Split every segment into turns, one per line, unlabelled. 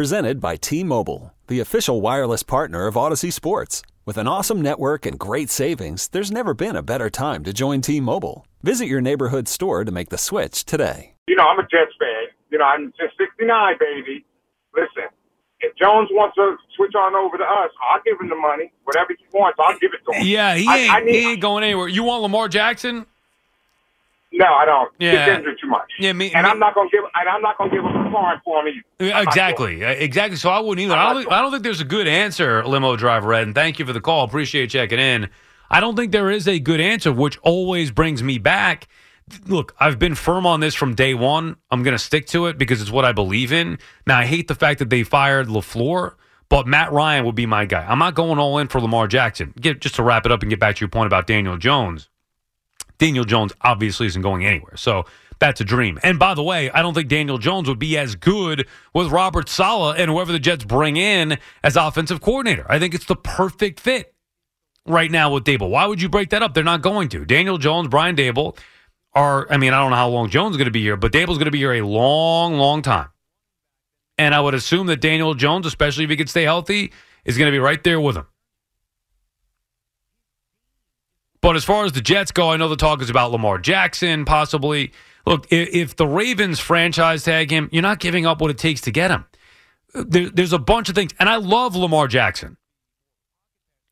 Presented by T Mobile, the official wireless partner of Audacy Sports. With an awesome network and great savings, there's never been a better time to join T Mobile. Visit your neighborhood store to make the switch today.
You know, I'm a Jets fan. You know, I'm just 69, baby. Listen, if Jones wants to switch on over to us, I'll give him the money. Whatever he wants, I'll give it to him.
Yeah, he
I-
ain't,
I need-
he ain't going anywhere. You want Lamar Jackson?
No, I don't.
Yeah.
He's injured too much.
Yeah, me-
and
me-
I'm not gonna give. And I'm not gonna give a foreign for him either.
Exactly, exactly. So I wouldn't either. I don't, think,
sure.
I don't think there's a good answer, limo driver Ed. And thank you for the call. Appreciate checking in. I don't think there is a good answer, which always brings me back. Look, I've been firm on this from day one. I'm going to stick to it because it's what I believe in. Now, I hate the fact that they fired LaFleur, but Matt Ryan would be my guy. I'm not going all in for Lamar Jackson. Get just to wrap it up and get back to your point about Daniel Jones. Daniel Jones obviously isn't going anywhere. So that's a dream. And by the way, I don't think Daniel Jones would be as good with Robert Saleh and whoever the Jets bring in as offensive coordinator. I think it's the perfect fit right now with Daboll. Why would you break that up? They're not going to. Daniel Jones, Brian Daboll are, I mean, I don't know how long Jones is going to be here, but Daboll's going to be here a long, long time. And I would assume that Daniel Jones, especially if he could stay healthy, is going to be right there with him. But as far as the Jets go, I know the talk is about Lamar Jackson possibly. Look, if, the Ravens franchise tag him, you're not giving up what it takes to get him. There, there's a bunch of things, and I love Lamar Jackson.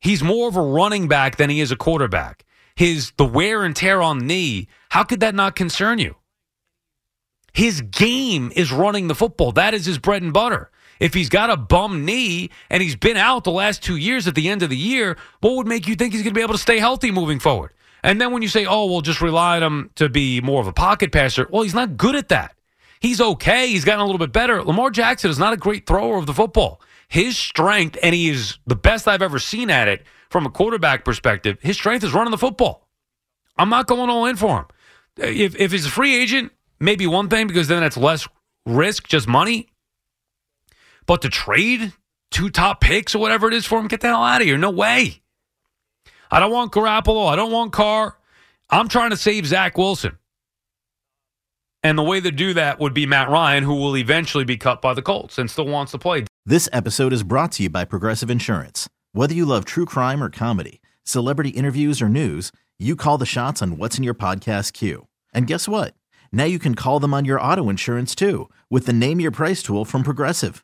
He's more of a running back than he is a quarterback. His the wear and tear on knee, how could that not concern you? His game is running the football. That is his bread and butter. If he's got a bum knee and he's been out the last two years at the end of the year, what would make you think he's going to be able to stay healthy moving forward? And then when you say, oh, we'll just rely on him to be more of a pocket passer, well, he's not good at that. He's okay. He's gotten a little bit better. Lamar Jackson is not a great thrower of the football. His strength, and he is the best I've ever seen at it from a quarterback perspective, his strength is running the football. I'm not going all in for him. If, if he's a free agent, maybe one thing because then that's less risk, just money. But to trade two top picks or whatever it is for him, get the hell out of here. No way. I don't want Garoppolo. I don't want Carr. I'm trying to save Zach Wilson. And the way to do that would be Matt Ryan, who will eventually be cut by the Colts and still wants to play.
This episode is brought to you by Progressive Insurance. Whether you love true crime or comedy, celebrity interviews or news, you call the shots on what's in your podcast queue. And guess what? Now you can call them on your auto insurance too with the Name Your Price tool from Progressive.